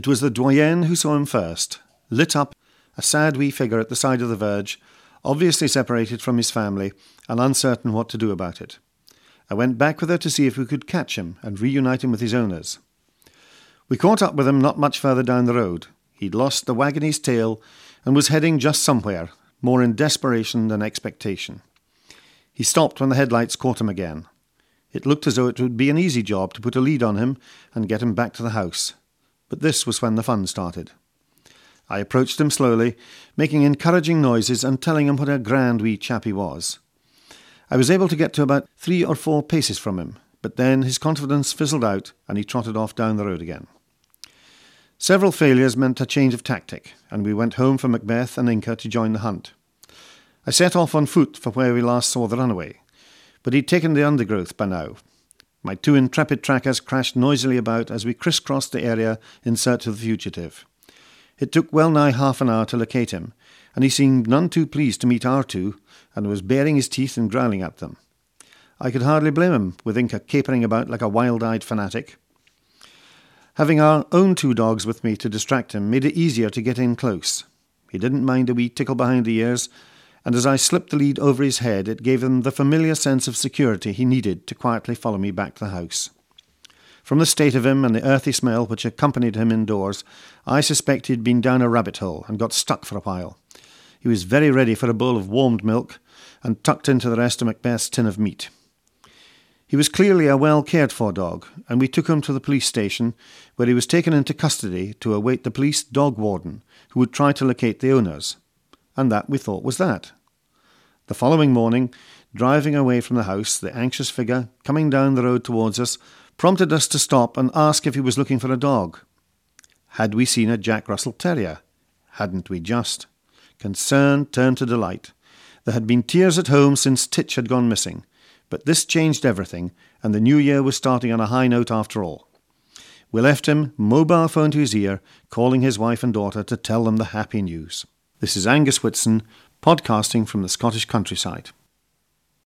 It was the doyenne who saw him first, lit up, a sad wee figure at the side of the verge, obviously separated from his family and uncertain what to do about it. I went back with her to see if we could catch him and reunite him with his owners. We caught up with him not much further down the road. He'd lost the wag in his tail and was heading just somewhere, more in desperation than expectation. He stopped when the headlights caught him again. It looked as though it would be an easy job to put a lead on him and get him back to the house. But this was when the fun started. I approached him slowly, making encouraging noises and telling him what a grand wee chap he was. I was able to get to about three or four paces from him, but then his confidence fizzled out and he trotted off down the road again. Several failures meant a change of tactic, and we went home for Macbeth and Inca to join the hunt. I set off on foot for where we last saw the runaway, but he'd taken the undergrowth by now. My two intrepid trackers crashed noisily about as we crisscrossed the area in search of the fugitive. It took well nigh half an hour to locate him, and he seemed none too pleased to meet our two, and was baring his teeth and growling at them. I could hardly blame him, with Inca capering about like a wild eyed fanatic. Having our own two dogs with me to distract him made it easier to get in close. He didn't mind a wee tickle behind the ears, and as I slipped the lead over his head, it gave him the familiar sense of security he needed to quietly follow me back to the house. From the state of him and the earthy smell which accompanied him indoors, I suspect he'd been down a rabbit hole and got stuck for a while. He was very ready for a bowl of warmed milk and tucked into the rest of Macbeth's tin of meat. He was clearly a well cared for dog, and we took him to the police station, where he was taken into custody to await the police dog warden, who would try to locate the owners. And that, we thought, was that. The following morning, driving away from the house, the anxious figure, coming down the road towards us, prompted us to stop and ask if he was looking for a dog. Had we seen a Jack Russell Terrier? Hadn't we just? Concern turned to delight. There had been tears at home since Titch had gone missing, but this changed everything, and the new year was starting on a high note after all. We left him, mobile phone to his ear, calling his wife and daughter to tell them the happy news. This is Angus Whitson, podcasting from the Scottish countryside.